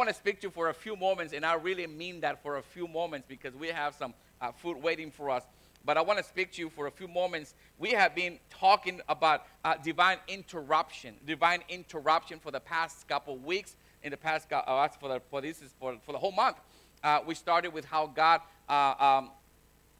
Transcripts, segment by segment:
want to speak to you for a few moments, and I really mean that for a few moments because we have some uh, food waiting for us. But I want to speak to you for a few moments. We have been talking about uh, divine interruption, divine interruption for the past couple weeks. In the past, uh, for the for this is for, for the whole month. Uh, we started with how God uh, um,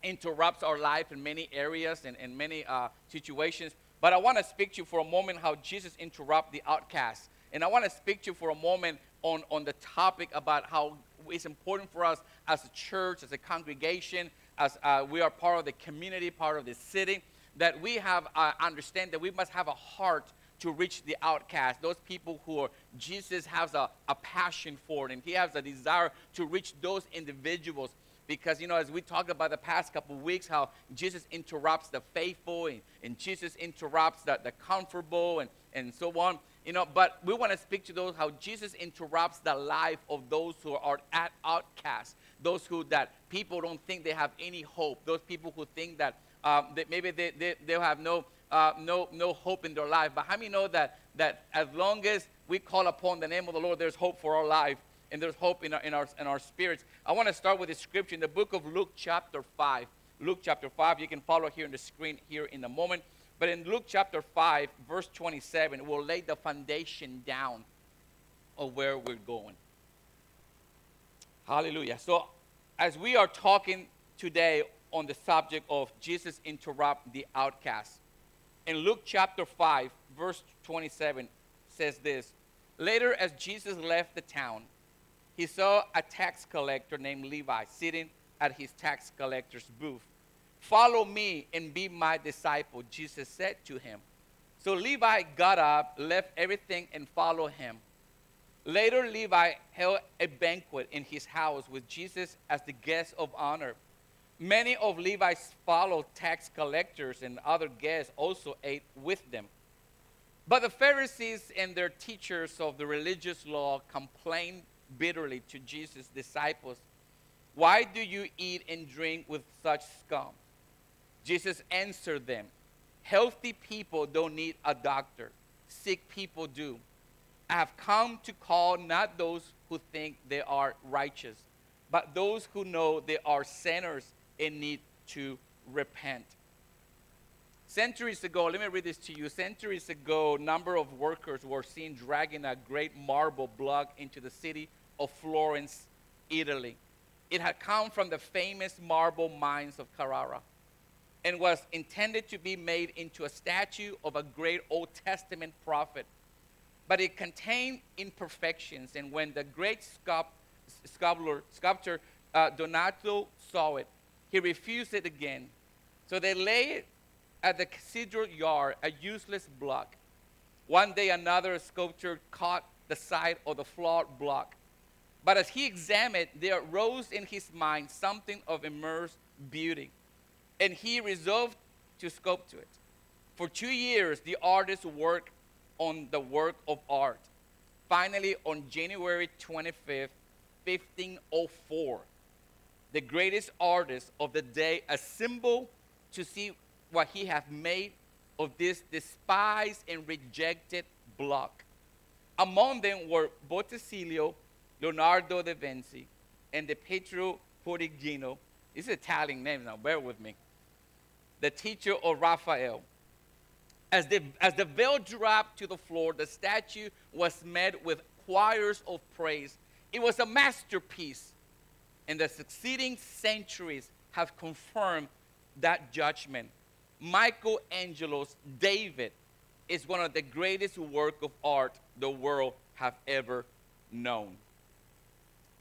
interrupts our life in many areas and in many uh, situations. But I want to speak to you for a moment how Jesus interrupts the outcast. And I want to speak to you for a moment on, on the topic about how it's important for us as a church, as a congregation, as uh, we are part of the community, part of the city, that we have uh, understand that we must have a heart to reach the outcast, those people who are, Jesus has a, a passion for, and he has a desire to reach those individuals because you know as we talked about the past couple weeks how jesus interrupts the faithful and, and jesus interrupts the, the comfortable and, and so on you know but we want to speak to those how jesus interrupts the life of those who are at outcasts those who that people don't think they have any hope those people who think that, um, that maybe they, they, they'll have no, uh, no, no hope in their life. But how many know that, that as long as we call upon the name of the lord there's hope for our life and there's hope in our, in our, in our spirits. I want to start with a scripture in the book of Luke, chapter 5. Luke, chapter 5. You can follow here on the screen here in a moment. But in Luke, chapter 5, verse 27, we'll lay the foundation down of where we're going. Hallelujah. So, as we are talking today on the subject of Jesus interrupt the outcast, in Luke chapter 5, verse 27 says this Later, as Jesus left the town, he saw a tax collector named Levi sitting at his tax collector's booth. Follow me and be my disciple, Jesus said to him. So Levi got up, left everything, and followed him. Later, Levi held a banquet in his house with Jesus as the guest of honor. Many of Levi's fellow tax collectors and other guests also ate with them. But the Pharisees and their teachers of the religious law complained bitterly to Jesus' disciples, Why do you eat and drink with such scum? Jesus answered them, Healthy people don't need a doctor, sick people do. I have come to call not those who think they are righteous, but those who know they are sinners and need to repent. Centuries ago, let me read this to you. Centuries ago, a number of workers were seen dragging a great marble block into the city of Florence, Italy. It had come from the famous marble mines of Carrara and was intended to be made into a statue of a great Old Testament prophet. But it contained imperfections, and when the great sculpt, sculptor, sculptor uh, Donato saw it, he refused it again. So they lay it at the cathedral yard, a useless block. One day, another sculptor caught the side of the flawed block but as he examined, there rose in his mind something of immersed beauty, and he resolved to sculpt it. For two years, the artist worked on the work of art. Finally, on January 25th, 1504, the greatest artist of the day assembled to see what he had made of this despised and rejected block. Among them were Botticelli, Leonardo da Vinci, and the Pietro Perugino. These are Italian names now, bear with me. The teacher of Raphael. As the, as the veil dropped to the floor, the statue was met with choirs of praise. It was a masterpiece, and the succeeding centuries have confirmed that judgment. Michelangelo's David is one of the greatest work of art the world have ever known.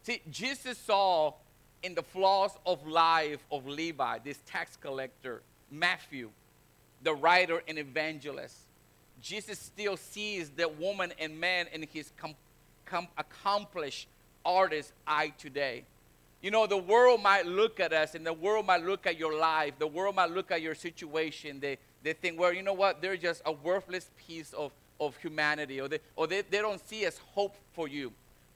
See, Jesus saw in the flaws of life of Levi, this tax collector, Matthew, the writer and evangelist. Jesus still sees the woman and man in his com- com- accomplished artist eye today. You know, the world might look at us and the world might look at your life. The world might look at your situation. They, they think, well, you know what? They're just a worthless piece of, of humanity, or, they, or they, they don't see as hope for you.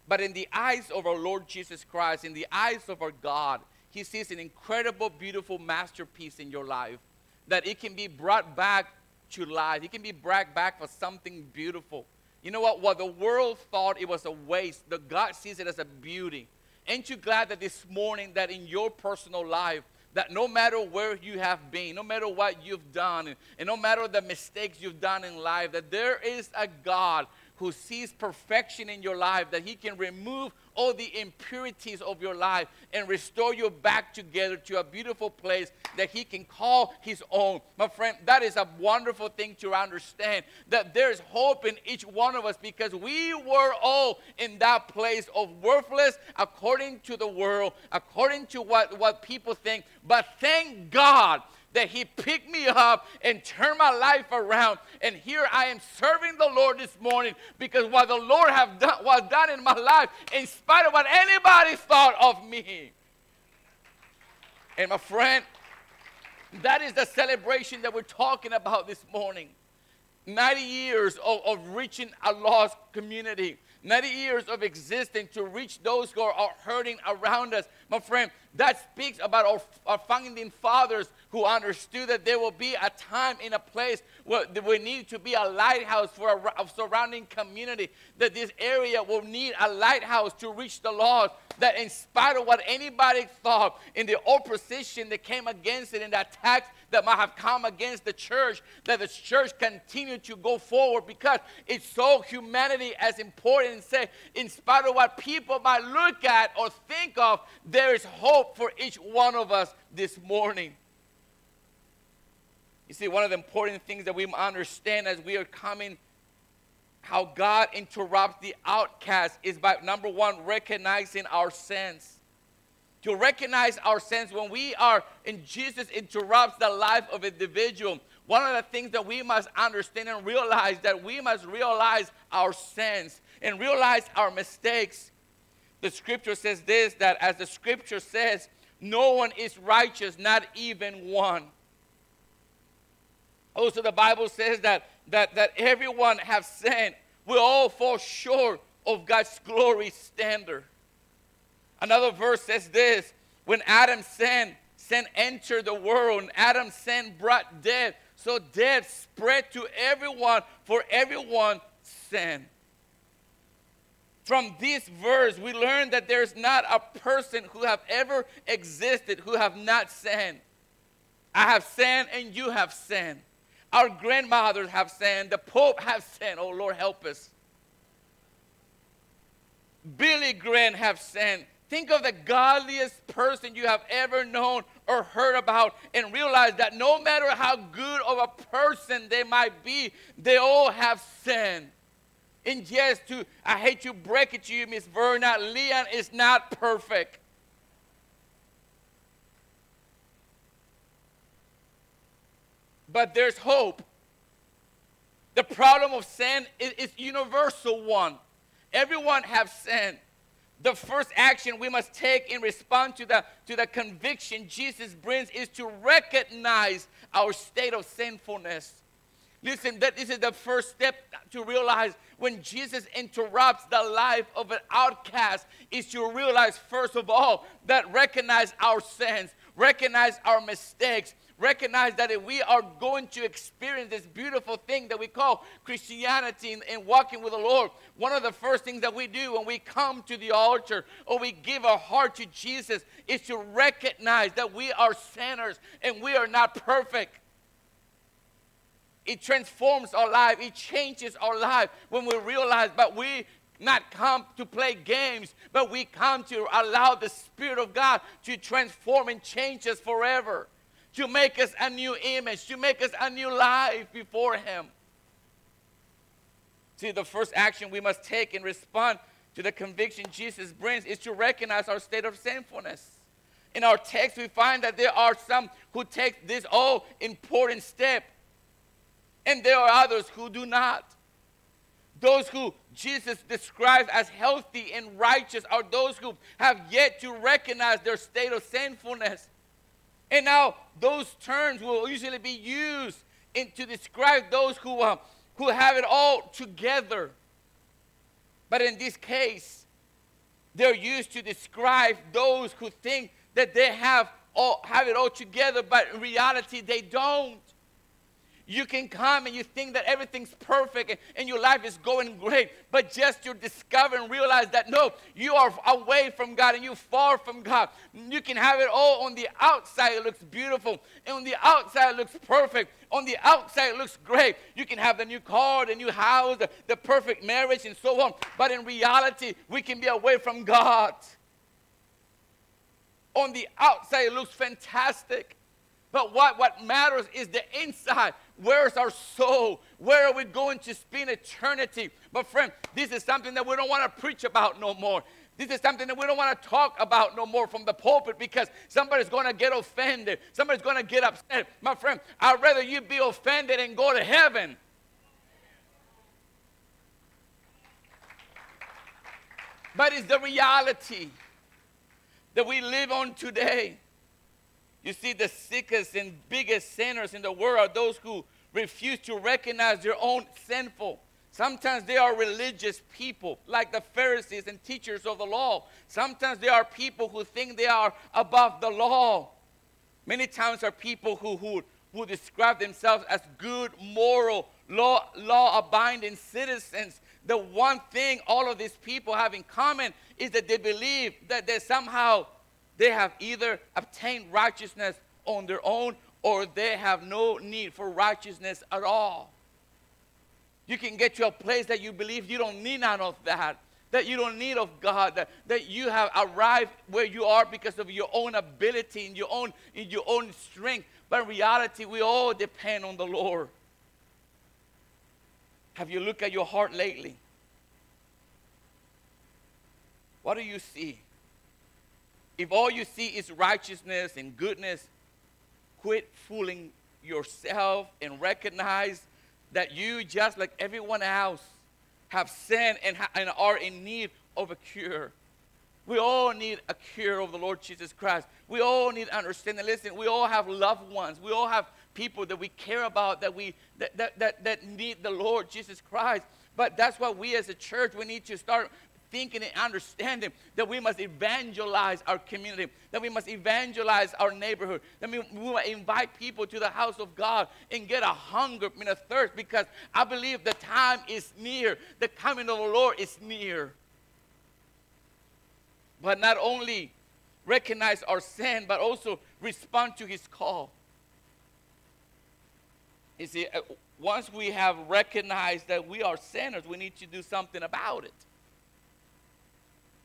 But in the eyes of our Lord Jesus Christ, in the eyes of our God, He sees an incredible, beautiful masterpiece in your life that it can be brought back to life. It can be brought back for something beautiful. You know what? What the world thought it was a waste, the God sees it as a beauty. Ain't you glad that this morning that in your personal life, that no matter where you have been, no matter what you've done, and, no matter the mistakes you've done in life, that there is a God who sees perfection in your life, that He can remove all the impurities of your life and restore you back together to a beautiful place that He can call His own. My friend, that is a wonderful thing to understand that there's hope in each one of us because we were all in that place of worthless according to the world, according to what, what people think. But thank God that He picked me up and turned my life around. And here I am serving the Lord this morning because what the Lord have done was done in my life, in spite of what anybody thought of me. And my friend, that is the celebration that we're talking about this morning. 90 years of, of reaching a lost community. 90 years of existing to reach those who are hurting around us. My friend, that speaks about our, our founding fathers who understood that there will be a time in a place where we need to be a lighthouse for a, a surrounding community, that this area will need a lighthouse to reach the lost, that in spite of what anybody thought, in the opposition that came against it, and the attacks that might have come against the church, that the church continue to go forward because it's so humanity as important and say, in spite of what people might look at or think of, there is hope for each one of us this morning. You see, one of the important things that we understand as we are coming, how God interrupts the outcast is by number one, recognizing our sins to recognize our sins when we are and Jesus interrupts the life of individual. One of the things that we must understand and realize that we must realize our sins and realize our mistakes. The scripture says this that as the scripture says, no one is righteous, not even one. Also, the Bible says that, that, that everyone have sinned. We all fall short of God's glory standard. Another verse says this when Adam sinned, sin entered the world, and Adam's sin brought death. So death spread to everyone, for everyone sinned. From this verse, we learn that there's not a person who have ever existed who have not sinned. I have sinned and you have sinned. Our grandmothers have sinned. The Pope has sinned. Oh Lord, help us. Billy Graham have sinned. Think of the godliest person you have ever known or heard about and realize that no matter how good of a person they might be, they all have sinned. And yes, to I hate to break it to you, Miss Verna, Leon is not perfect. But there's hope. The problem of sin is, is universal one. Everyone have sinned the first action we must take in response to the, to the conviction Jesus brings is to recognize our state of sinfulness. Listen, that this is the first step to realize when Jesus interrupts the life of an outcast is to realize, first of all, that recognize our sins, recognize our mistakes, recognize that if we are going to experience this beautiful thing that we call Christianity and, walking with the Lord, one of the first things that we do when we come to the altar or we give our heart to Jesus is to recognize that we are sinners and we are not perfect. It transforms our life, it changes our life when we realize, but we not come to play games, but we come to allow the Spirit of God to transform and change us forever to make us a new image, to make us a new life before Him. See, the first action we must take in response to the conviction Jesus brings is to recognize our state of sinfulness. In our text, we find that there are some who take this all important step, and there are others who do not. Those who Jesus describes as healthy and righteous are those who have yet to recognize their state of sinfulness and now those terms will usually be used in, to describe those who, uh, who have it all together. But in this case, they're used to describe those who think that they have, all, have it all together, but in reality, they don't. You can come and you think that everything's perfect and, and, your life is going great, but just you discover and realize that no, you are away from God and you're far from God. You can have it all on the outside, it looks beautiful, and on the outside, it looks perfect. On the outside, it looks great. You can have the new car, the new house, the, the perfect marriage, and so on. But in reality, we can be away from God. On the outside, it looks fantastic. But what, what matters is the inside. Where's our soul? Where are we going to spend eternity? But, friend, this is something that we don't want to preach about no more. This is something that we don't want to talk about no more from the pulpit because somebody's going to get offended. Somebody's going to get upset. My friend, I'd rather you be offended and go to heaven. But it's the reality that we live on today. You see, the sickest and biggest sinners in the world are those who refuse to recognize their own sinful. Sometimes they are religious people, like the Pharisees and teachers of the law. Sometimes they are people who think they are above the law. Many times are people who, who, who describe themselves as good, moral, law, law-abiding citizens. The one thing all of these people have in common is that they believe that they somehow they have either obtained righteousness on their own or they have no need for righteousness at all. You can get to a place that you believe you don't need none of that, that you don't need of God, that, that you have arrived where you are because of your own ability and your own, in your own strength. But in reality, we all depend on the Lord. Have you looked at your heart lately? What do you see? If all you see is righteousness and goodness, quit fooling yourself and recognize that you, just like everyone else, have sinned and, ha- and are in need of a cure. We all need a cure of the Lord Jesus Christ. We all need understanding. Listen, we all have loved ones. We all have people that we care about that we that, that, that, that need the Lord Jesus Christ. But that's what we as a church we need to start thinking and understanding that we must evangelize our community, that we must evangelize our neighborhood, that we, we must invite people to the house of God and get a hunger and a thirst because I believe the time is near. The coming of the Lord is near. But not only recognize our sin, but also respond to his call. You see, uh, once we have recognized that we are sinners, we need to do something about it.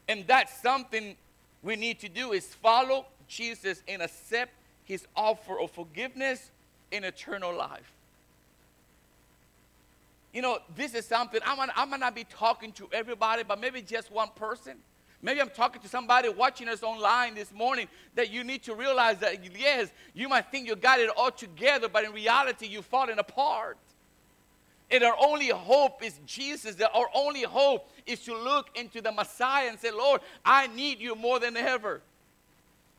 And that's something we need to do is follow Jesus and accept his offer of forgiveness in eternal life. You know, this is something I'm gonna, I'm gonna be talking to everybody, but maybe just one person. Maybe I'm talking to somebody watching us online this morning that you need to realize that, yes, you might think you got it all together, but in reality, you've fallen apart. And our only hope is Jesus. Our only hope is to look into the Messiah and say, Lord, I need you more than ever.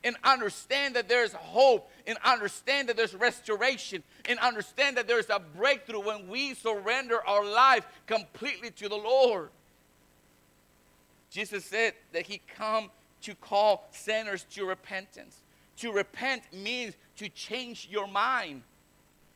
And understand that there's hope, and understand that there's restoration, and understand that there's a breakthrough when we surrender our life completely to the Lord. Jesus said that He come to call sinners to repentance. To repent means to change your mind.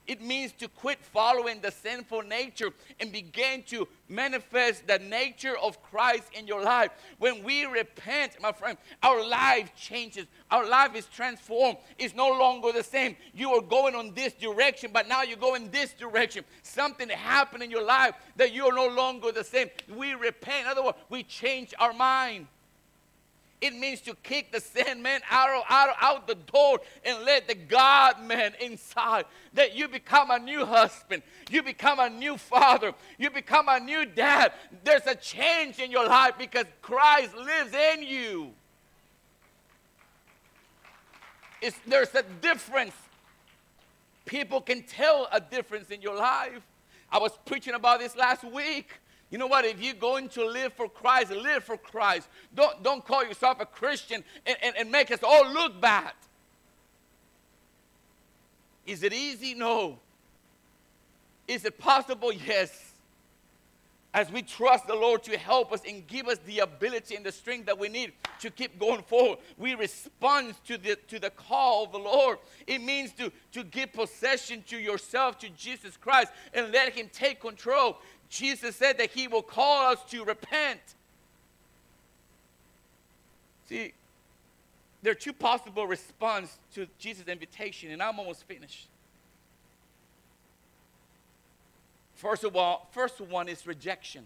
It means to quit following the sinful nature and begin to manifest the nature of Christ in your life. When we repent, my friend, our life changes. Our life is transformed. It's no longer the same. You are going on this direction, but now you go in this direction. Something happened in your life that you are no longer the same. We repent. In other words, we change our mind. It means to kick the sin man out, out, out the door and let the God man inside. That you become a new husband. You become a new father. You become a new dad. There's a change in your life because Christ lives in you. It's, there's a difference. People can tell a difference in your life. I was preaching about this last week. You know what? If you're going to live for Christ, live for Christ. Don't, don't call yourself a Christian and, and, and make us all look bad. Is it easy? No. Is it possible? Yes. as we trust the Lord to help us and give us the ability and the strength that we need to keep going forward, we respond to the, to the call of the Lord. It means to, to give possession to yourself, to Jesus Christ, and let Him take control. Jesus said that He will call us to repent. See, there are two possible responses to Jesus' invitation, and I'm almost finished. First of all, first one is rejection.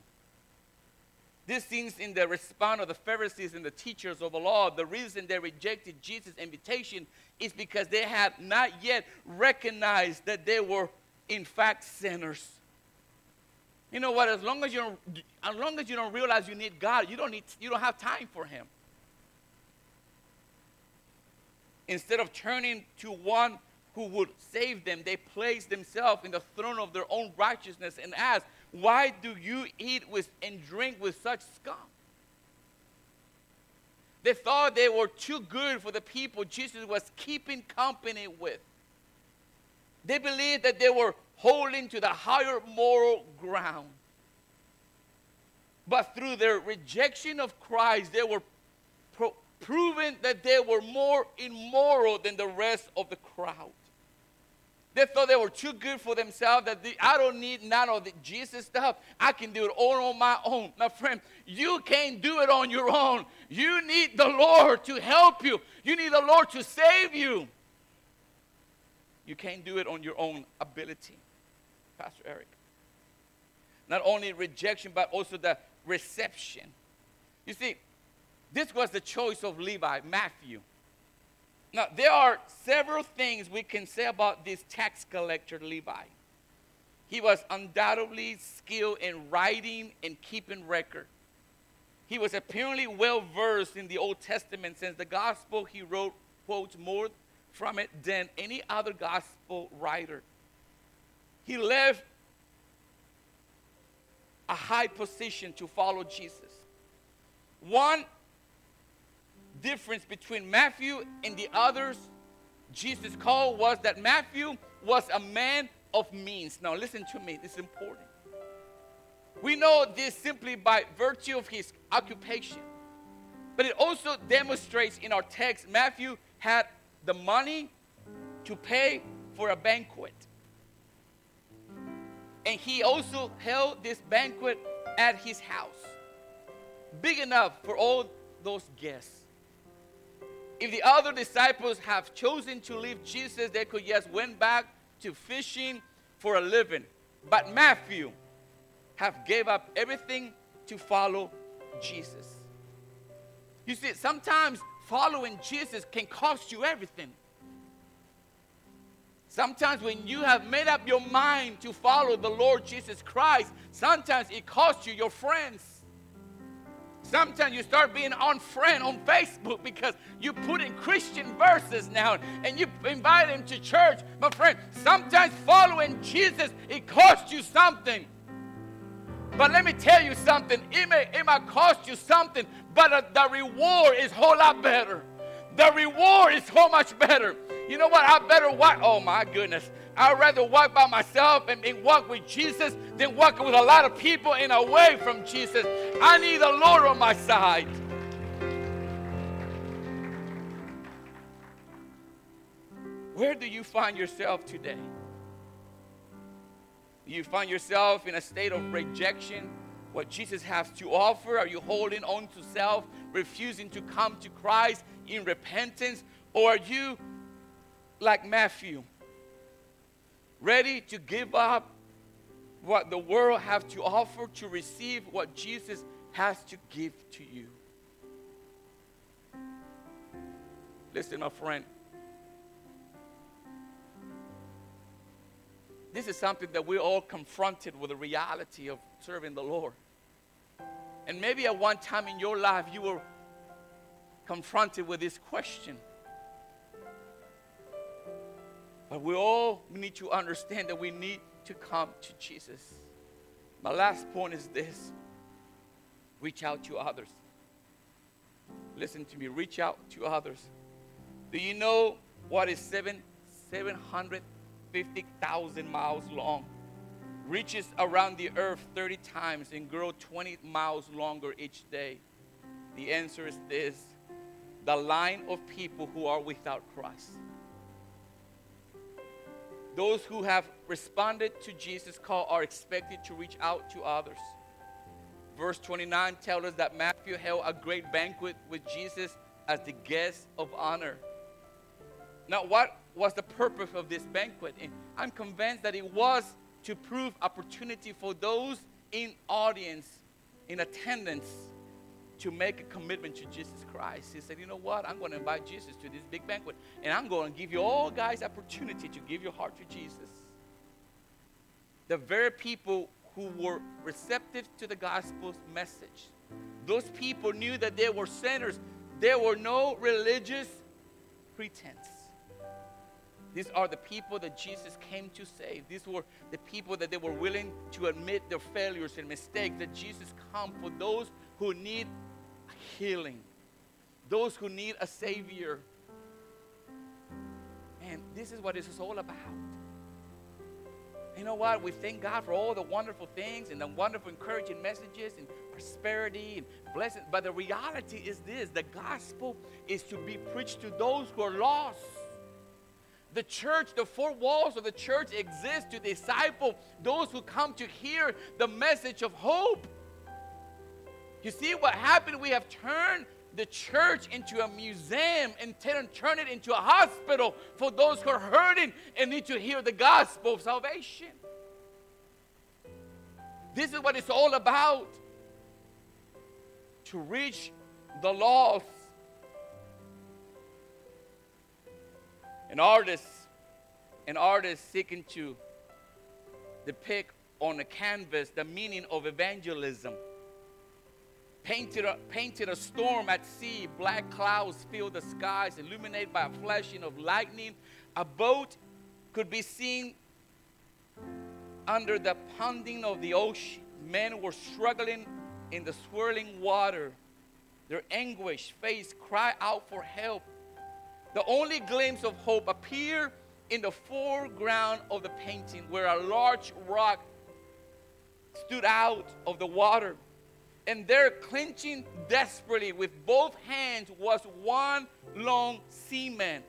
This seems in the response of the Pharisees and the teachers of the law. The reason they rejected Jesus' invitation is because they had not yet recognized that they were, in fact, sinners. You know what? As long as you don't, as long as you don't realize you need God, you don't need, you don't have time for Him. Instead of turning to one who would save them, they placed themselves in the throne of their own righteousness and asked, Why do you eat with and drink with such scum? They thought they were too good for the people Jesus was keeping company with. They believed that they were holding to the higher moral ground. But through their rejection of Christ, they were pro- proven that they were more immoral than the rest of the crowd. They thought they were too good for themselves, that the, I don't need none of the Jesus stuff. I can do it all on my own. My friend, you can't do it on your own. You need the Lord to help you, you need the Lord to save you. You can't do it on your own ability. Pastor Eric. Not only rejection, but also the reception. You see, this was the choice of Levi, Matthew. Now, there are several things we can say about this tax collector, Levi. He was undoubtedly skilled in writing and keeping record. He was apparently well versed in the Old Testament since the gospel he wrote quotes more from it than any other gospel writer. He left a high position to follow Jesus. One difference between Matthew and the others Jesus called was that Matthew was a man of means. Now, listen to me, this is important. We know this simply by virtue of his occupation. But it also demonstrates in our text Matthew had the money to pay for a banquet. And he also held this banquet at his house, big enough for all those guests. If the other disciples have chosen to leave Jesus, they could just went back to fishing for a living. But Matthew have gave up everything to follow Jesus. You see, sometimes following Jesus can cost you everything. Sometimes when you have made up your mind to follow the Lord Jesus Christ, sometimes it costs you your friends. Sometimes you start being on friend on Facebook because you put in Christian verses now and you invite him to church. My friend, sometimes following Jesus, it costs you something. But let me tell you something. It may, it might cost you something, but the reward is a whole lot better. The reward is so much better. You know what? I better walk. Oh my goodness. I'd rather walk by myself and, and walk with Jesus than walk with a lot of people and away from Jesus. I need the Lord on my side. Where do you find yourself today? You find yourself in a state of rejection? What Jesus has to offer? Are you holding on to self, refusing to come to Christ in repentance? Or are you like Matthew, ready to give up what the world has to offer to receive what Jesus has to give to you. Listen, my friend. This is something that we're all confronted with the reality of serving the Lord. And maybe at one time in your life you were confronted with this question but we all need to understand that we need to come to Jesus. My last point is this reach out to others. Listen to me, reach out to others. Do you know what is seven, 750,000 miles long? reaches around the earth 30 times and grow 20 miles longer each day? The answer is this the line of people who are without Christ. Those who have responded to Jesus' call are expected to reach out to others. Verse 29 tells us that Matthew held a great banquet with Jesus as the guest of honor. Now, what was the purpose of this banquet? And I'm convinced that it was to prove opportunity for those in audience, in attendance, to make a commitment to Jesus Christ. He said, You know what? I'm going to invite Jesus to this big banquet, and I'm going to give you all guys opportunity to give your heart to Jesus. The very people who were receptive to the gospel's message, those people knew that they were sinners. There were no religious pretense. These are the people that Jesus came to save. These were the people that they were willing to admit their failures and mistakes. That Jesus come for those who need healing, those who need a Savior. And this is what this is all about. You know what? We thank God for all the wonderful things and the wonderful encouraging messages and prosperity and blessing. But the reality is this the gospel is to be preached to those who are lost. The church, the four walls of the church exist to disciple those who come to hear the message of hope. You see what happened? We have turned the church into a museum and turn, it into a hospital for those who are hurting and need to hear the gospel of salvation. This is what it's all about to reach the lost. An artist, an artist seeking to depict on a canvas the meaning of evangelism painted a, painted a storm at sea. Black clouds filled the skies, illuminated by a flashing of lightning. A boat could be seen under the pounding of the ocean. Men were struggling in the swirling water. Their anguished face cried out for help. The only glimpse of hope appeared in the foreground of the painting, where a large rock stood out of the water and there clenching desperately with both hands was one long seaman.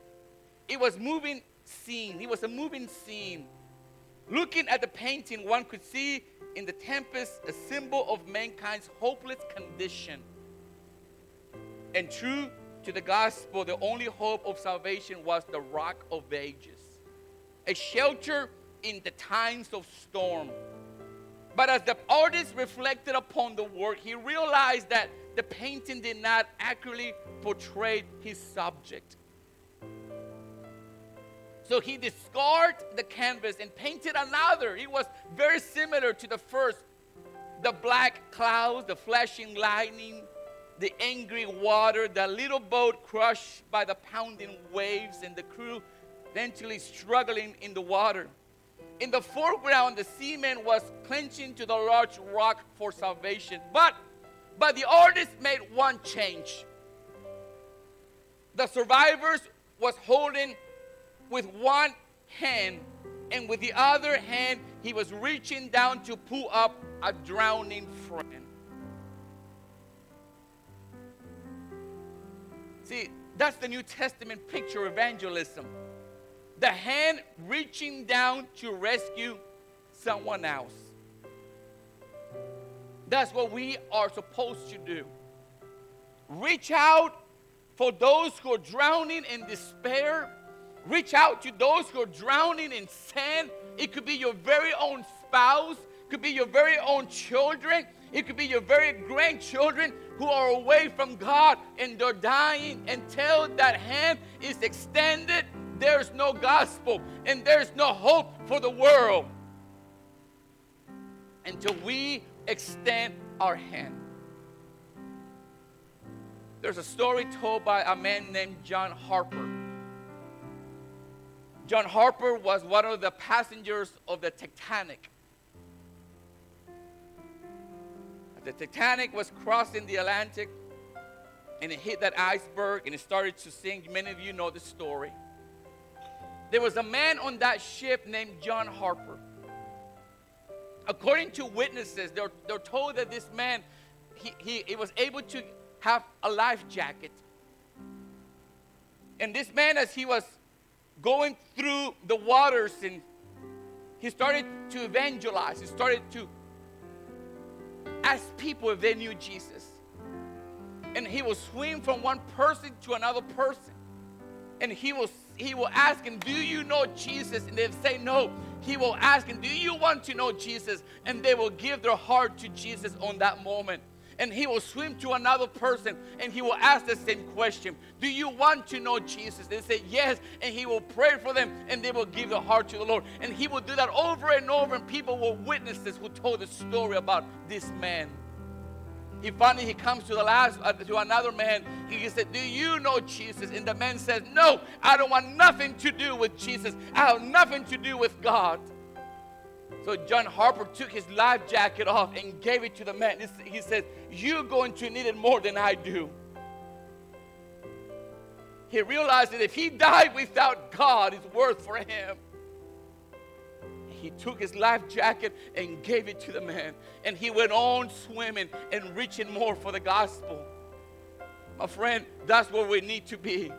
It was moving scene. It was a moving scene. Looking at the painting, one could see in the tempest a symbol of mankind's hopeless condition. And true to the gospel, the only hope of salvation was the rock of ages, a shelter in the times of storm but as the artist reflected upon the work, he realized that the painting did not accurately portray his subject. So he discarded the canvas and painted another. It was very similar to the first. The black clouds, the flashing lightning, the angry water, the little boat crushed by the pounding waves, and the crew eventually struggling in the water. In the foreground, the seaman was clenching to the large rock for salvation. But, but the artist made one change. The survivors was holding with one hand, and with the other hand, he was reaching down to pull up a drowning friend. See, that's the New Testament picture of evangelism the hand reaching down to rescue someone else. That's what we are supposed to do. Reach out for those who are drowning in despair. Reach out to those who are drowning in sin. It could be your very own spouse, it could be your very own children, it could be your very grandchildren who are away from God and they're dying. Until that hand is extended, there's no gospel and there's no hope for the world until we extend our hand. There's a story told by a man named John Harper. John Harper was one of the passengers of the Titanic. The Titanic was crossing the Atlantic and it hit that iceberg and it started to sink. Many of you know the story. There was a man on that ship named John Harper. according to witnesses, they're, they're told that this man, he, he, he was able to have a life jacket. And this man, as he was going through the waters and he started to evangelize, he started to ask people if they knew Jesus. And he will swim from one person to another person. And he will he will ask him, Do you know Jesus? And they say no. He will ask him, Do you want to know Jesus? And they will give their heart to Jesus on that moment and he will swim to another person and he will ask the same question Do you want to know Jesus? They say yes, and he will pray for them and they will give their heart to the Lord. And he will do that over and over, and people will witness this who told the story about this man. He finally he comes to the last uh, to another man. He said, "Do you know Jesus?" And the man says, "No, I don't want nothing to do with Jesus. I have nothing to do with God." So John Harper took his life jacket off and gave it to the man. He said, You're going to need it more than I do. He realized that if he died without God, it's worth for him. He took his life jacket and gave it to the man. And he went on swimming and reaching more for the gospel. My friend, that's where we need to be.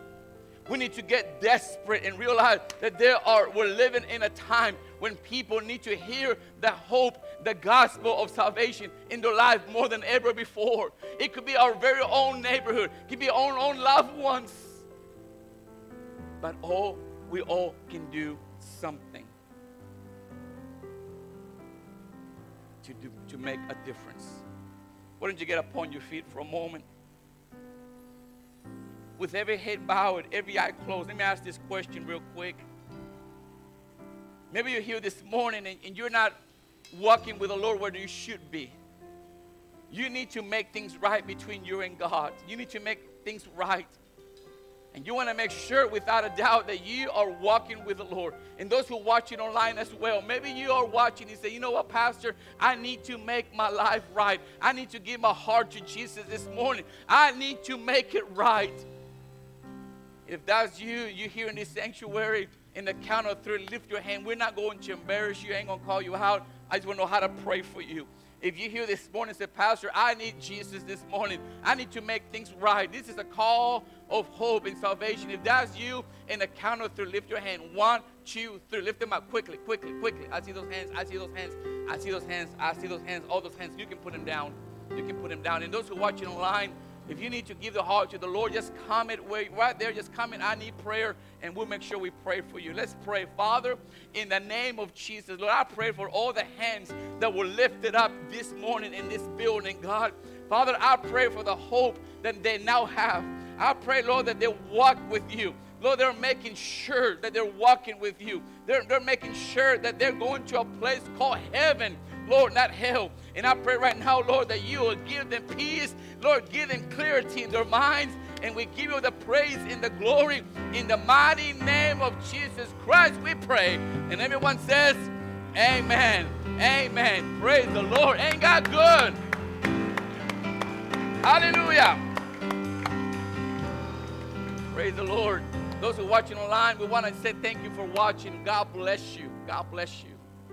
We need to get desperate and realize that there are we're living in a time when people need to hear the hope, the gospel of salvation in their life more than ever before. It could be our very own neighborhood, it could be our own loved ones. But all we all can do something to do to make a difference. Why don't you get upon your feet for a moment? with every head bowed, every eye closed, let me ask this question real quick. Maybe you're here this morning and, and you're not walking with the Lord where you should be. You need to make things right between you and God. You need to make things right. And you want to make sure, without a doubt, that you are walking with the Lord. And those who are watching online as well, maybe you are watching and say, you know what, Pastor, I need to make my life right. I need to give my heart to Jesus this morning. I need to make it right. If that's you, you're here in this sanctuary, in the count of three, lift your hand. We're not going to embarrass you. I ain't going to call you out. I just want to know how to pray for you. If you hear this morning say, Pastor, I need Jesus this morning. I need to make things right. This is a call of hope and salvation. If that's you, in the count of three, lift your hand. One, two, three. Lift them up quickly, quickly, quickly. I see those hands. I see those hands. I see those hands. I see those hands. All those hands. You can put them down. You can put them down. And those who are watching online, if you need to give the heart to the Lord, just comment right there. Just comment, I need prayer, and we'll make sure we pray for you. Let's pray. Father, in the name of Jesus, Lord, I pray for all the hands that were lifted up this morning in this building, God. Father, I pray for the hope that they now have. I pray, Lord, that they walk with you. Lord, they're making sure that they're walking with you. They're, they're making sure that they're going to a place called heaven Lord, not hell. And I pray right now, Lord, that you will give them peace. Lord, give them clarity in their minds. And we give you the praise and the glory in the mighty name of Jesus Christ, we pray. And everyone says, Amen. Amen. Praise the Lord. Ain't God good? Hallelujah. Praise the Lord. Those who are watching online, we want to say thank you for watching. God bless you. God bless you.